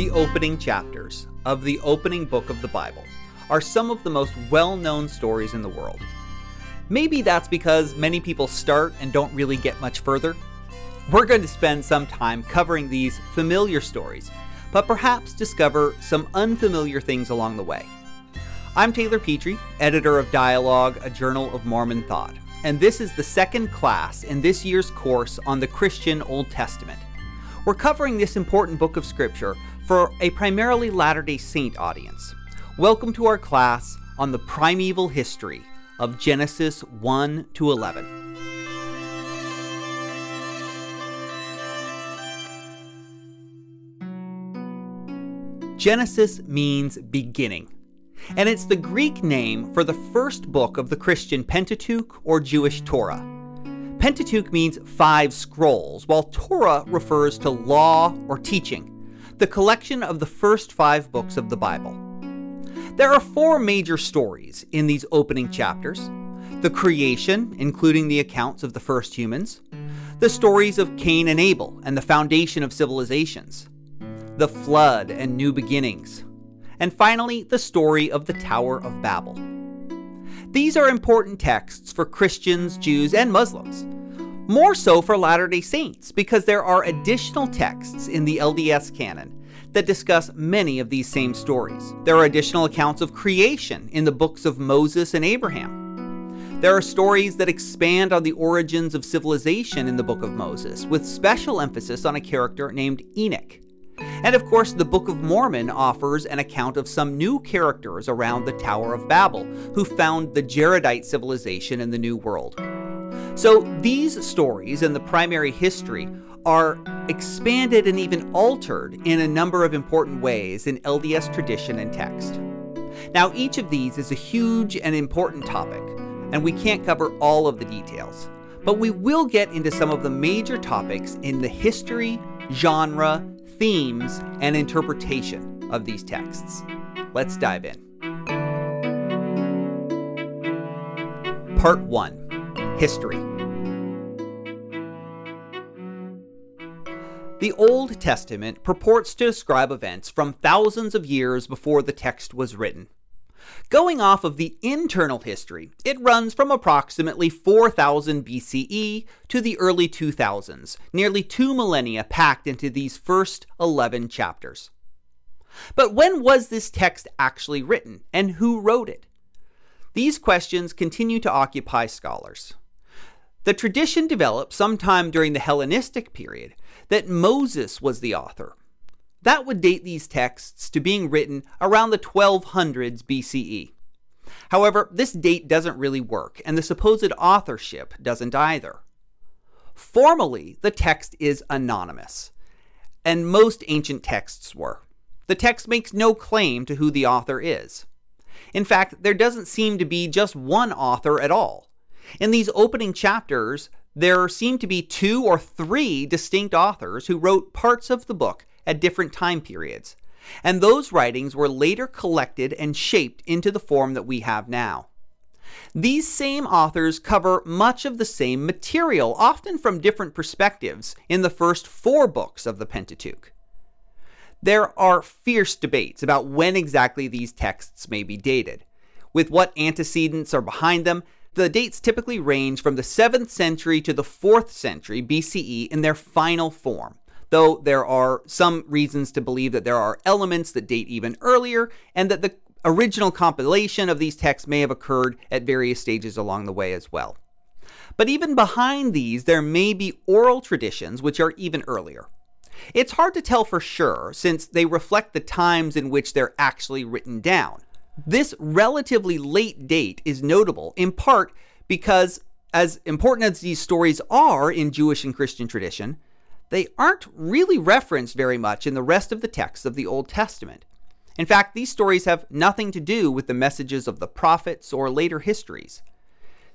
The opening chapters of the opening book of the Bible are some of the most well known stories in the world. Maybe that's because many people start and don't really get much further. We're going to spend some time covering these familiar stories, but perhaps discover some unfamiliar things along the way. I'm Taylor Petrey, editor of Dialogue, a journal of Mormon thought, and this is the second class in this year's course on the Christian Old Testament. We're covering this important book of Scripture for a primarily Latter day Saint audience. Welcome to our class on the primeval history of Genesis 1 to 11. Genesis means beginning, and it's the Greek name for the first book of the Christian Pentateuch or Jewish Torah. Pentateuch means five scrolls, while Torah refers to law or teaching the collection of the first five books of the Bible. There are four major stories in these opening chapters the creation, including the accounts of the first humans, the stories of Cain and Abel and the foundation of civilizations, the flood and new beginnings, and finally, the story of the Tower of Babel. These are important texts for Christians, Jews, and Muslims more so for Latter day Saints, because there are additional texts in the LDS canon that discuss many of these same stories. There are additional accounts of creation in the books of Moses and Abraham. There are stories that expand on the origins of civilization in the book of Moses, with special emphasis on a character named Enoch. And of course, the Book of Mormon offers an account of some new characters around the Tower of Babel who found the Jaredite civilization in the New World. So these stories and the primeval history are expanded and even altered in a number of important ways in LDS tradition and text. Now, each of these is a huge and important topic, and we can't cover all of the details, but we will get into some of the major topics in the history, genre, themes, and interpretation of these texts. Let's dive in. Part 1 History. The Old Testament purports to describe events from thousands of years before the text was written. Going off of the internal history, it runs from approximately 4000 BCE to the early 2000s, nearly two millennia packed into these first 11 chapters. But when was this text actually written, and who wrote it? These questions continue to occupy scholars. The tradition developed sometime during the Hellenistic period that Moses was the author. That would date these texts to being written around the 1200s BCE. However, this date doesn't really work, and the supposed authorship doesn't either. Formally, the text is anonymous, and most ancient texts were. The text makes no claim to who the author is. In fact, there doesn't seem to be just one author at all. In these opening chapters, there seem to be two or three distinct authors who wrote parts of the book at different time periods, and those writings were later collected and shaped into the form that we have now. These same authors cover much of the same material, often from different perspectives, in the first four books of the Pentateuch. There are fierce debates about when exactly these texts may be dated, with what antecedents are behind them, the dates typically range from the 7th century to the 4th century BCE in their final form, though there are some reasons to believe that there are elements that date even earlier and that the original compilation of these texts may have occurred at various stages along the way as well. But even behind these, there may be oral traditions which are even earlier. It's hard to tell for sure since they reflect the times in which they're actually written down. This relatively late date is notable in part because, as important as these stories are in Jewish and Christian tradition, they aren't really referenced very much in the rest of the texts of the Old Testament. In fact, these stories have nothing to do with the messages of the prophets or later histories.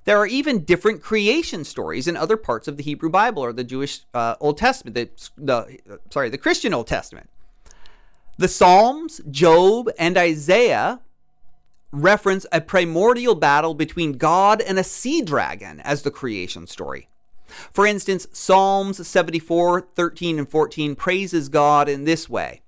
There are even different creation stories in other parts of the Hebrew Bible or the Jewish uh, Old Testament, the, the, sorry, the Christian Old Testament. The Psalms, Job, and Isaiah reference a primordial battle between God and a sea dragon as the creation story. For instance, Psalms 74, 13, and 14 praises God in this way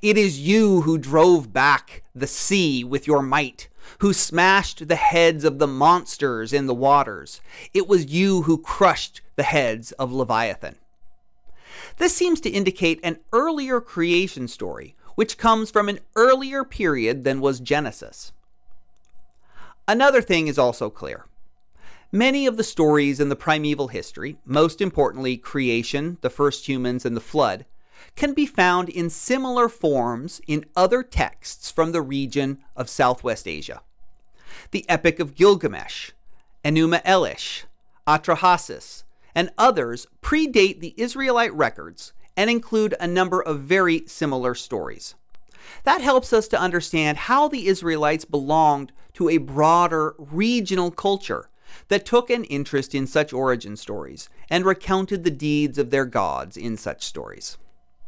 It is you who drove back the sea with your might, who smashed the heads of the monsters in the waters. It was you who crushed the heads of Leviathan. This seems to indicate an earlier creation story, which comes from an earlier period than was Genesis. Another thing is also clear. Many of the stories in the primeval history, most importantly creation, the first humans, and the flood, can be found in similar forms in other texts from the region of Southwest Asia. The Epic of Gilgamesh, Enuma Elish, Atrahasis, and others predate the Israelite records and include a number of very similar stories. That helps us to understand how the Israelites belonged to a broader regional culture that took an interest in such origin stories and recounted the deeds of their gods in such stories.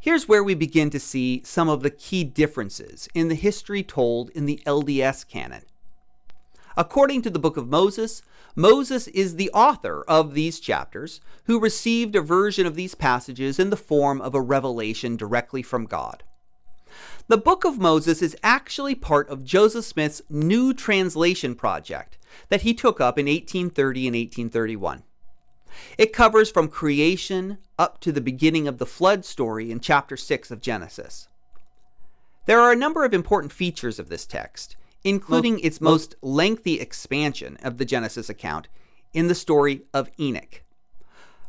Here's where we begin to see some of the key differences in the history told in the LDS canon. According to the Book of Moses, Moses is the author of these chapters, who received a version of these passages in the form of a revelation directly from God. The Book of Moses is actually part of Joseph Smith's New Translation Project that he took up in 1830 and 1831. It covers from creation up to the beginning of the flood story in chapter 6 of Genesis. There are a number of important features of this text, including its most lengthy expansion of the Genesis account in the story of Enoch.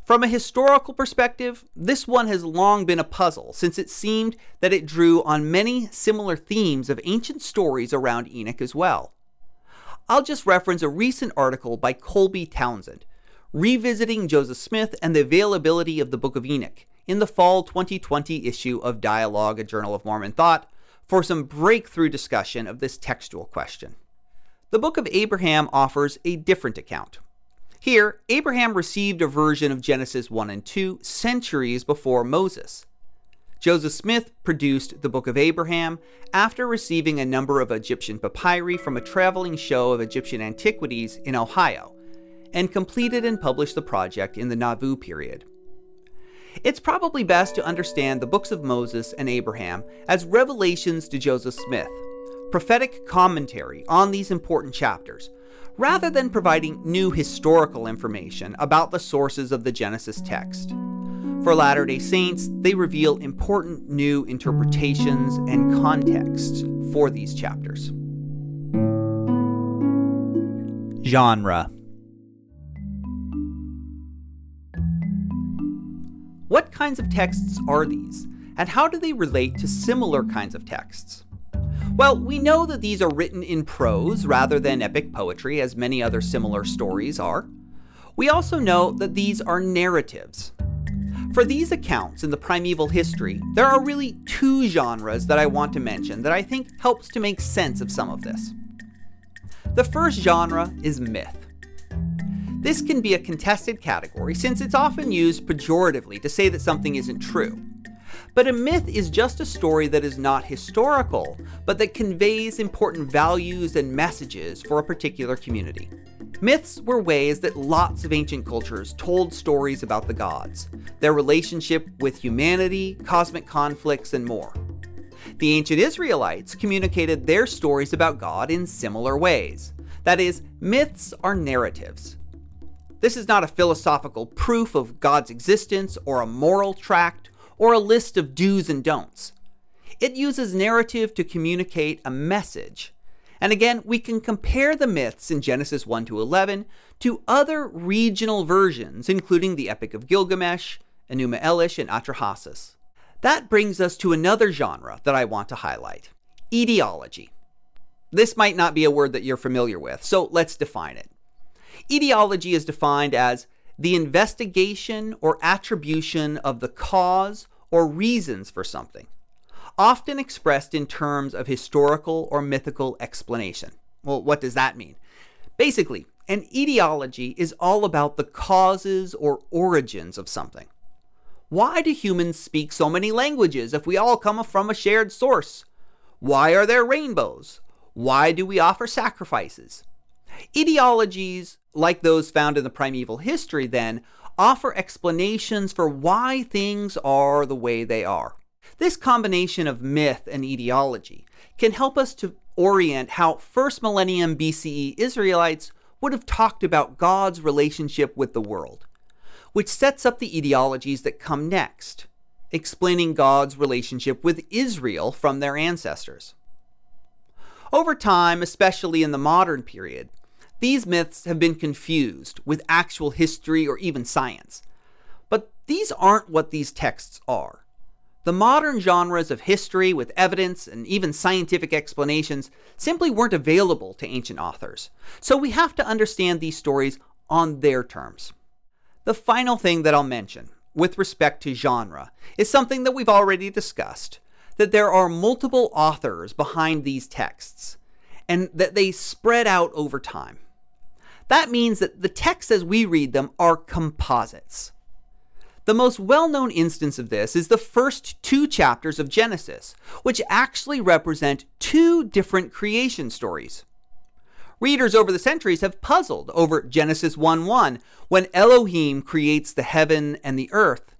From a historical perspective, this one has long been a puzzle since it seemed that it drew on many similar themes of ancient stories around Enoch as well. I'll just reference a recent article by Colby Townsend, revisiting Joseph Smith and the availability of the Book of Enoch in the fall 2020 issue of Dialogue, a Journal of Mormon Thought, for some breakthrough discussion of this textual question. The Book of Abraham offers a different account. Here, Abraham received a version of Genesis 1 and 2 centuries before Moses. Joseph Smith produced the Book of Abraham after receiving a number of Egyptian papyri from a traveling show of Egyptian antiquities in Ohio, and completed and published the project in the Nauvoo period. It's probably best to understand the books of Moses and Abraham as revelations to Joseph Smith, prophetic commentary on these important chapters, rather than providing new historical information about the sources of the Genesis text. For Latter day Saints, they reveal important new interpretations and contexts for these chapters. Genre What kinds of texts are these, and how do they relate to similar kinds of texts? Well, we know that these are written in prose rather than epic poetry, as many other similar stories are. We also know that these are narratives. For these accounts in the primeval history, there are really two genres that I want to mention that I think helps to make sense of some of this. The first genre is myth. This can be a contested category since it's often used pejoratively to say that something isn't true. But a myth is just a story that is not historical, but that conveys important values and messages for a particular community. Myths were ways that lots of ancient cultures told stories about the gods, their relationship with humanity, cosmic conflicts, and more. The ancient Israelites communicated their stories about God in similar ways. That is, myths are narratives. This is not a philosophical proof of God's existence or a moral tract or a list of do's and don'ts. It uses narrative to communicate a message. And again, we can compare the myths in Genesis 1 to 11 to other regional versions, including the Epic of Gilgamesh, Enuma Elish, and Atrahasis. That brings us to another genre that I want to highlight etiology. This might not be a word that you're familiar with, so let's define it. Etiology is defined as the investigation or attribution of the cause or reasons for something, often expressed in terms of historical or mythical explanation. Well, what does that mean? Basically, an etiology is all about the causes or origins of something. Why do humans speak so many languages if we all come from a shared source? Why are there rainbows? Why do we offer sacrifices? Etiologies, like those found in the primeval history, then, offer explanations for why things are the way they are. This combination of myth and etiology can help us to orient how first millennium BCE Israelites would have talked about God's relationship with the world, which sets up the etiologies that come next, explaining God's relationship with Israel from their ancestors. Over time, especially in the modern period, these myths have been confused with actual history or even science. But these aren't what these texts are. The modern genres of history with evidence and even scientific explanations simply weren't available to ancient authors, so we have to understand these stories on their terms. The final thing that I'll mention with respect to genre is something that we've already discussed that there are multiple authors behind these texts and that they spread out over time. That means that the texts as we read them are composites. The most well known instance of this is the first two chapters of Genesis, which actually represent two different creation stories. Readers over the centuries have puzzled over Genesis 1 1, when Elohim creates the heaven and the earth,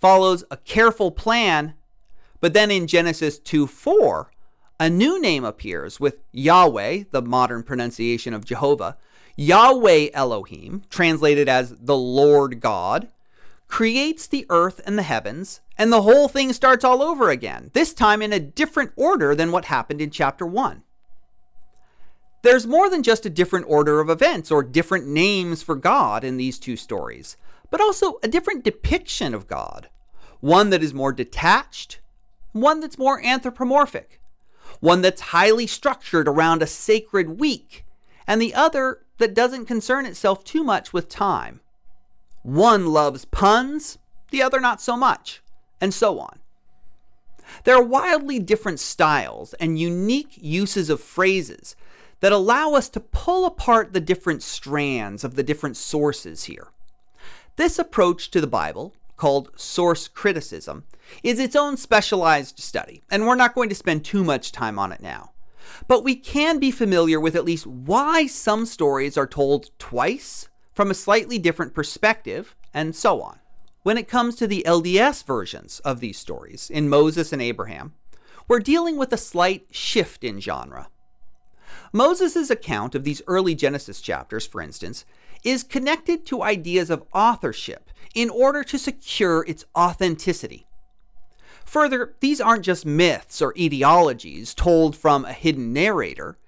follows a careful plan, but then in Genesis 2 4, a new name appears with Yahweh, the modern pronunciation of Jehovah, Yahweh Elohim, translated as the Lord God, creates the earth and the heavens, and the whole thing starts all over again, this time in a different order than what happened in chapter 1. There's more than just a different order of events or different names for God in these two stories, but also a different depiction of God. One that is more detached, one that's more anthropomorphic, one that's highly structured around a sacred week, and the other that doesn't concern itself too much with time. One loves puns, the other not so much, and so on. There are wildly different styles and unique uses of phrases that allow us to pull apart the different strands of the different sources here. This approach to the Bible, called source criticism, is its own specialized study, and we're not going to spend too much time on it now. But we can be familiar with at least why some stories are told twice from a slightly different perspective, and so on. When it comes to the LDS versions of these stories, in Moses and Abraham, we're dealing with a slight shift in genre. Moses' account of these early Genesis chapters, for instance, is connected to ideas of authorship in order to secure its authenticity. Further, these aren't just myths or etiologies told from a hidden narrator,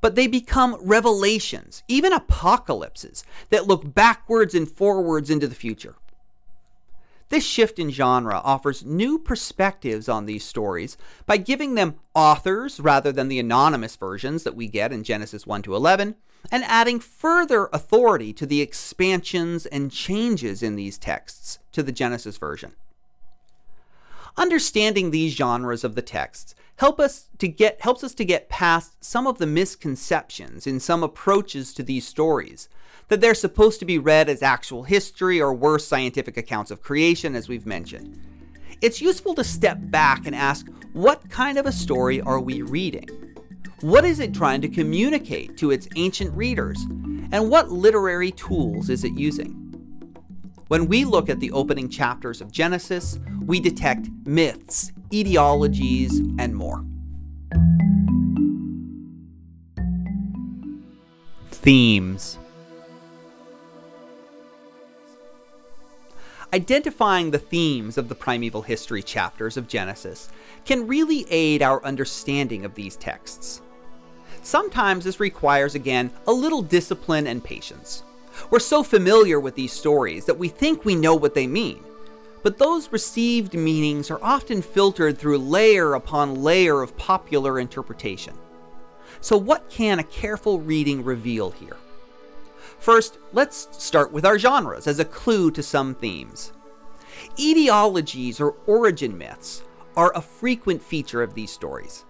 but they become revelations, even apocalypses, that look backwards and forwards into the future. This shift in genre offers new perspectives on these stories by giving them authors rather than the anonymous versions that we get in Genesis 1 to 11, and adding further authority to the expansions and changes in these texts to the Genesis version. Understanding these genres of the texts help us to get helps us to get past some of the misconceptions in some approaches to these stories that they're supposed to be read as actual history or worse scientific accounts of creation as we've mentioned. It's useful to step back and ask what kind of a story are we reading? What is it trying to communicate to its ancient readers? And what literary tools is it using? When we look at the opening chapters of Genesis, we detect myths, etiologies, and more. Themes Identifying the themes of the primeval history chapters of Genesis can really aid our understanding of these texts. Sometimes this requires, again, a little discipline and patience. We're so familiar with these stories that we think we know what they mean, but those received meanings are often filtered through layer upon layer of popular interpretation. So, what can a careful reading reveal here? First, let's start with our genres as a clue to some themes. Etiologies or origin myths are a frequent feature of these stories.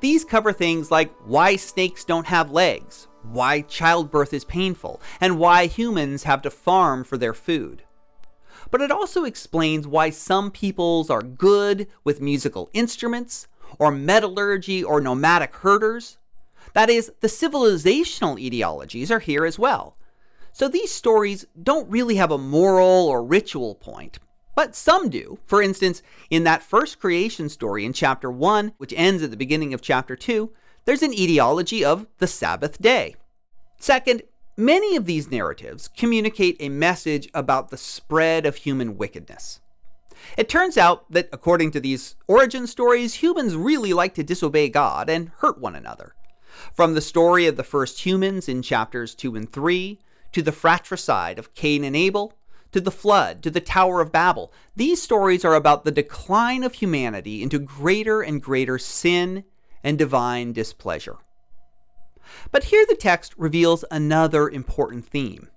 These cover things like why snakes don't have legs, why childbirth is painful, and why humans have to farm for their food but it also explains why some peoples are good with musical instruments, or metallurgy, or nomadic herders. That is, the civilizational etiologies are here as well. So these stories don't really have a moral or ritual point. but some do. For instance, in that first creation story in chapter 1, which ends at the beginning of chapter 2, there's an etiology of the Sabbath day. Second, many of these narratives communicate a message about the spread of human wickedness. It turns out that, according to these origin stories, humans really like to disobey God and hurt one another. From the story of the first humans in chapters 2 and 3, to the fratricide of Cain and Abel, to the flood, to the Tower of Babel, these stories are about the decline of humanity into greater and greater sin and divine displeasure. But here the text reveals another important theme.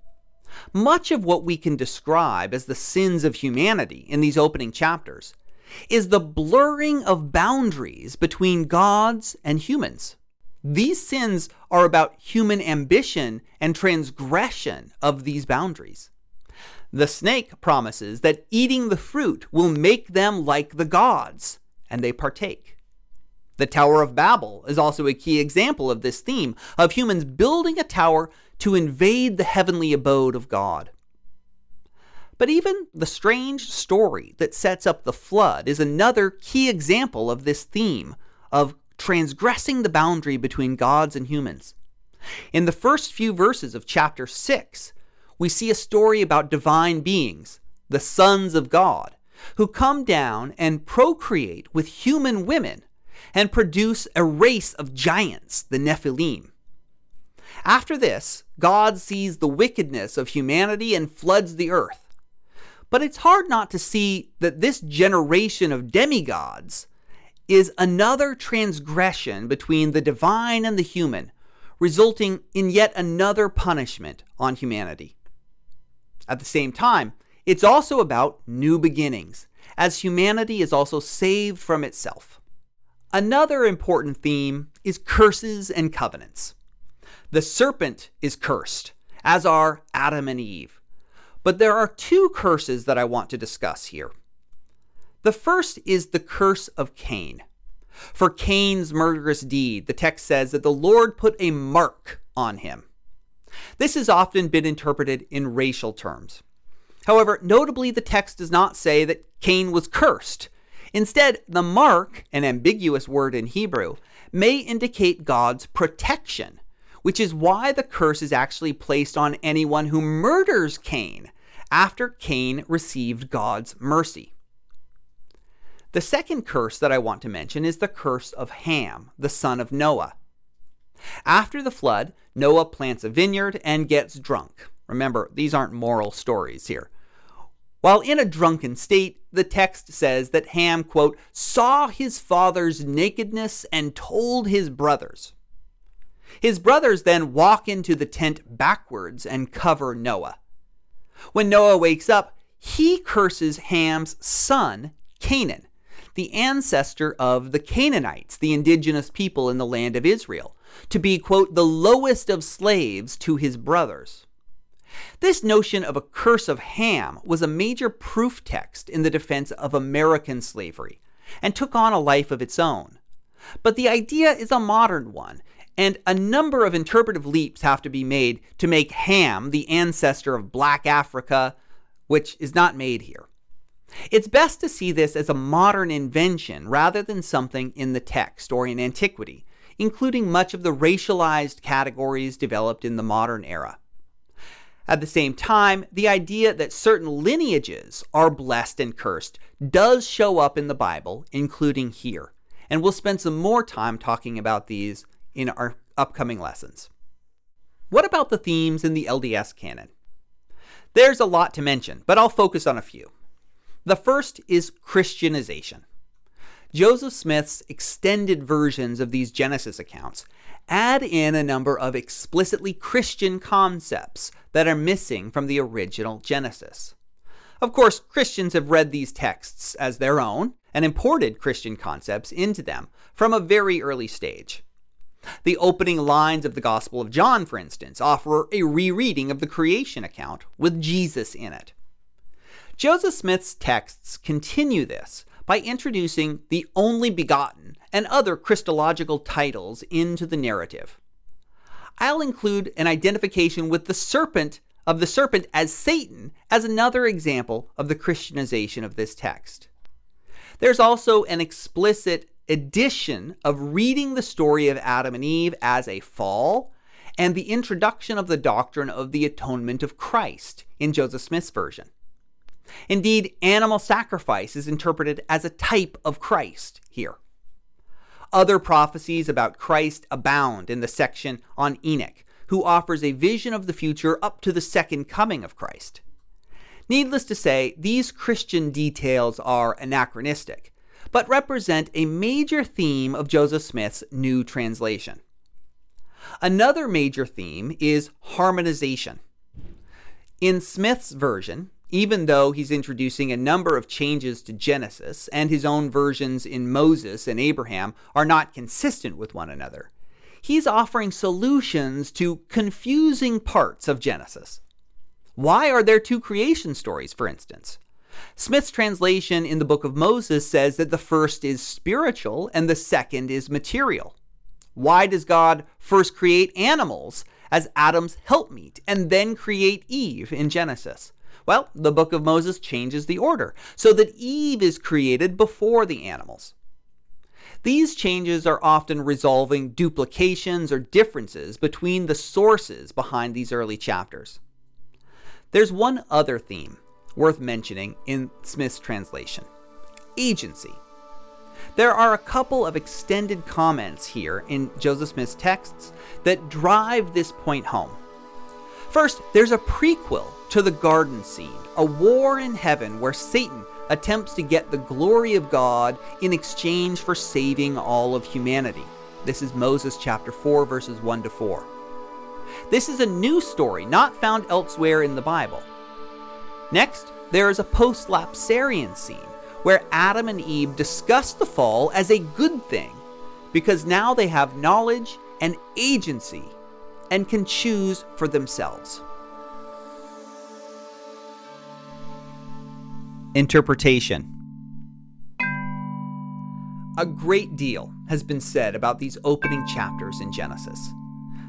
Much of what we can describe as the sins of humanity in these opening chapters is the blurring of boundaries between gods and humans. These sins are about human ambition and transgression of these boundaries. The snake promises that eating the fruit will make them like the gods, and they partake. The Tower of Babel is also a key example of this theme of humans building a tower to invade the heavenly abode of God. But even the strange story that sets up the flood is another key example of this theme of transgressing the boundary between gods and humans. In the first few verses of chapter 6, we see a story about divine beings, the sons of God, who come down and procreate with human women and produce a race of giants, the Nephilim. After this, God sees the wickedness of humanity and floods the earth. But it's hard not to see that this generation of demigods is another transgression between the divine and the human, resulting in yet another punishment on humanity. At the same time, it's also about new beginnings, as humanity is also saved from itself. Another important theme is curses and covenants. The serpent is cursed, as are Adam and Eve. But there are two curses that I want to discuss here. The first is the curse of Cain. For Cain's murderous deed, the text says that the Lord put a mark on him. This has often been interpreted in racial terms. However, notably, the text does not say that Cain was cursed. Instead, the mark, an ambiguous word in Hebrew, may indicate God's protection, which is why the curse is actually placed on anyone who murders Cain after Cain received God's mercy. The second curse that I want to mention is the curse of Ham, the son of Noah. After the flood, Noah plants a vineyard and gets drunk. Remember, these aren't moral stories here. While in a drunken state, the text says that Ham, quote, saw his father's nakedness and told his brothers. His brothers then walk into the tent backwards and cover Noah. When Noah wakes up, he curses Ham's son, Canaan, the ancestor of the Canaanites, the indigenous people in the land of Israel, to be, quote, the lowest of slaves to his brothers. This notion of a curse of Ham was a major proof text in the defense of American slavery and took on a life of its own. But the idea is a modern one, and a number of interpretive leaps have to be made to make Ham the ancestor of black Africa, which is not made here. It's best to see this as a modern invention rather than something in the text or in antiquity, including much of the racialized categories developed in the modern era. At the same time, the idea that certain lineages are blessed and cursed does show up in the Bible, including here. And we'll spend some more time talking about these in our upcoming lessons. What about the themes in the LDS canon? There's a lot to mention, but I'll focus on a few. The first is Christianization. Joseph Smith's extended versions of these Genesis accounts add in a number of explicitly Christian concepts that are missing from the original Genesis. Of course, Christians have read these texts as their own and imported Christian concepts into them from a very early stage. The opening lines of the Gospel of John, for instance, offer a rereading of the creation account with Jesus in it. Joseph Smith's texts continue this by introducing the only begotten and other Christological titles into the narrative. I'll include an identification with the serpent of the serpent as Satan as another example of the Christianization of this text. There's also an explicit addition of reading the story of Adam and Eve as a fall and the introduction of the doctrine of the atonement of Christ in Joseph Smith's version. Indeed, animal sacrifice is interpreted as a type of Christ here. Other prophecies about Christ abound in the section on Enoch, who offers a vision of the future up to the second coming of Christ. Needless to say, these Christian details are anachronistic, but represent a major theme of Joseph Smith's new translation. Another major theme is harmonization. In Smith's version, even though he's introducing a number of changes to Genesis and his own versions in Moses and Abraham are not consistent with one another, he's offering solutions to confusing parts of Genesis. Why are there two creation stories, for instance? Smith's translation in the book of Moses says that the first is spiritual and the second is material. Why does God first create animals as Adam's helpmeet and then create Eve in Genesis? Well, the book of Moses changes the order so that Eve is created before the animals. These changes are often resolving duplications or differences between the sources behind these early chapters. There's one other theme worth mentioning in Smith's translation agency. There are a couple of extended comments here in Joseph Smith's texts that drive this point home. First, there's a prequel to the garden scene, a war in heaven where Satan attempts to get the glory of God in exchange for saving all of humanity. This is Moses chapter 4, verses 1 to 4. This is a new story not found elsewhere in the Bible. Next, there is a post lapsarian scene where Adam and Eve discuss the fall as a good thing because now they have knowledge and agency and can choose for themselves. Interpretation A great deal has been said about these opening chapters in Genesis.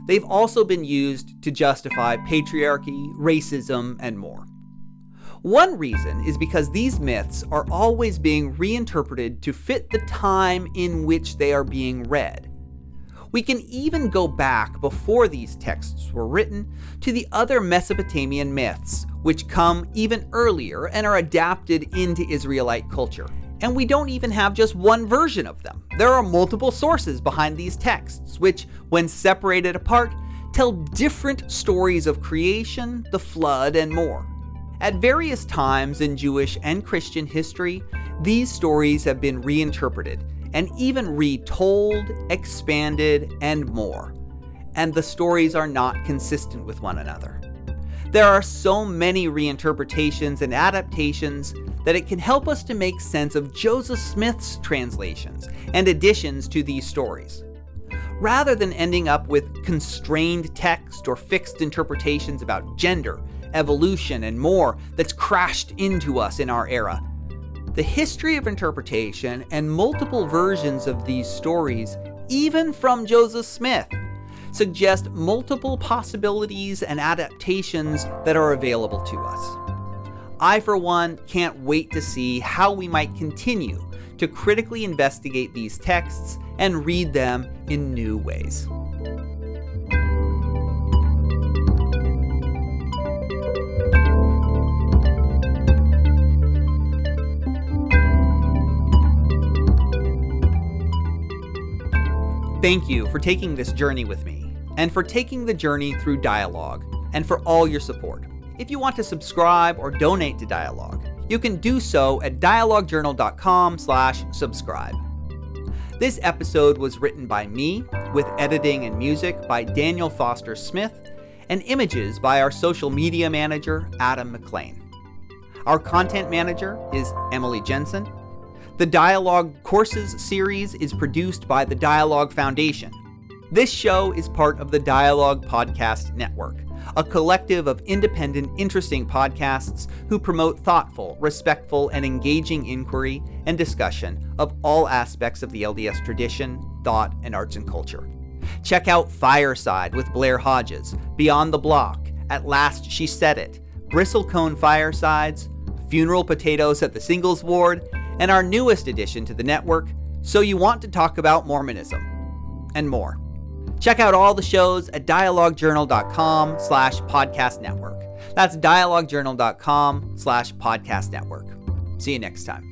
They've also been used to justify patriarchy, racism, and more. One reason is because these myths are always being reinterpreted to fit the time in which they are being read. We can even go back before these texts were written to the other Mesopotamian myths which come even earlier and are adapted into Israelite culture. And we don't even have just one version of them. There are multiple sources behind these texts, which, when separated apart, tell different stories of creation, the flood, and more. At various times in Jewish and Christian history, these stories have been reinterpreted and even retold, expanded, and more. And the stories are not consistent with one another. There are so many reinterpretations and adaptations that it can help us to make sense of Joseph Smith's translations and additions to these stories. Rather than ending up with constrained text or fixed interpretations about gender, evolution, and more that's crashed into us in our era, the history of interpretation and multiple versions of these stories, even from Joseph Smith, suggest multiple possibilities and adaptations that are available to us. I, for one, can't wait to see how we might continue to critically investigate these texts and read them in new ways. Thank you for taking this journey with me and for taking the journey through Dialogue, and for all your support. If you want to subscribe or donate to Dialogue, you can do so at dialoguejournal.com/slash-subscribe. This episode was written by me, with editing and music by Daniel Foster Smith, and images by our social media manager, Adam McLean. Our content manager is Emily Jensen. The Dialogue Courses series is produced by the Dialogue Foundation, this show is part of the Dialogue Podcast Network, a collective of independent, interesting podcasts who promote thoughtful, respectful, and engaging inquiry and discussion of all aspects of the LDS tradition, thought, and arts and culture. Check out Fireside with Blair Hodges, Beyond the Block, At Last She Said It, Bristlecone Firesides, Funeral Potatoes at the Singles Ward, and our newest addition to the network, So You Want to Talk About Mormonism, and more. Check out all the shows at dialoguejournal.com slash podcast network. That's dialoguejournal.com slash podcast network. See you next time.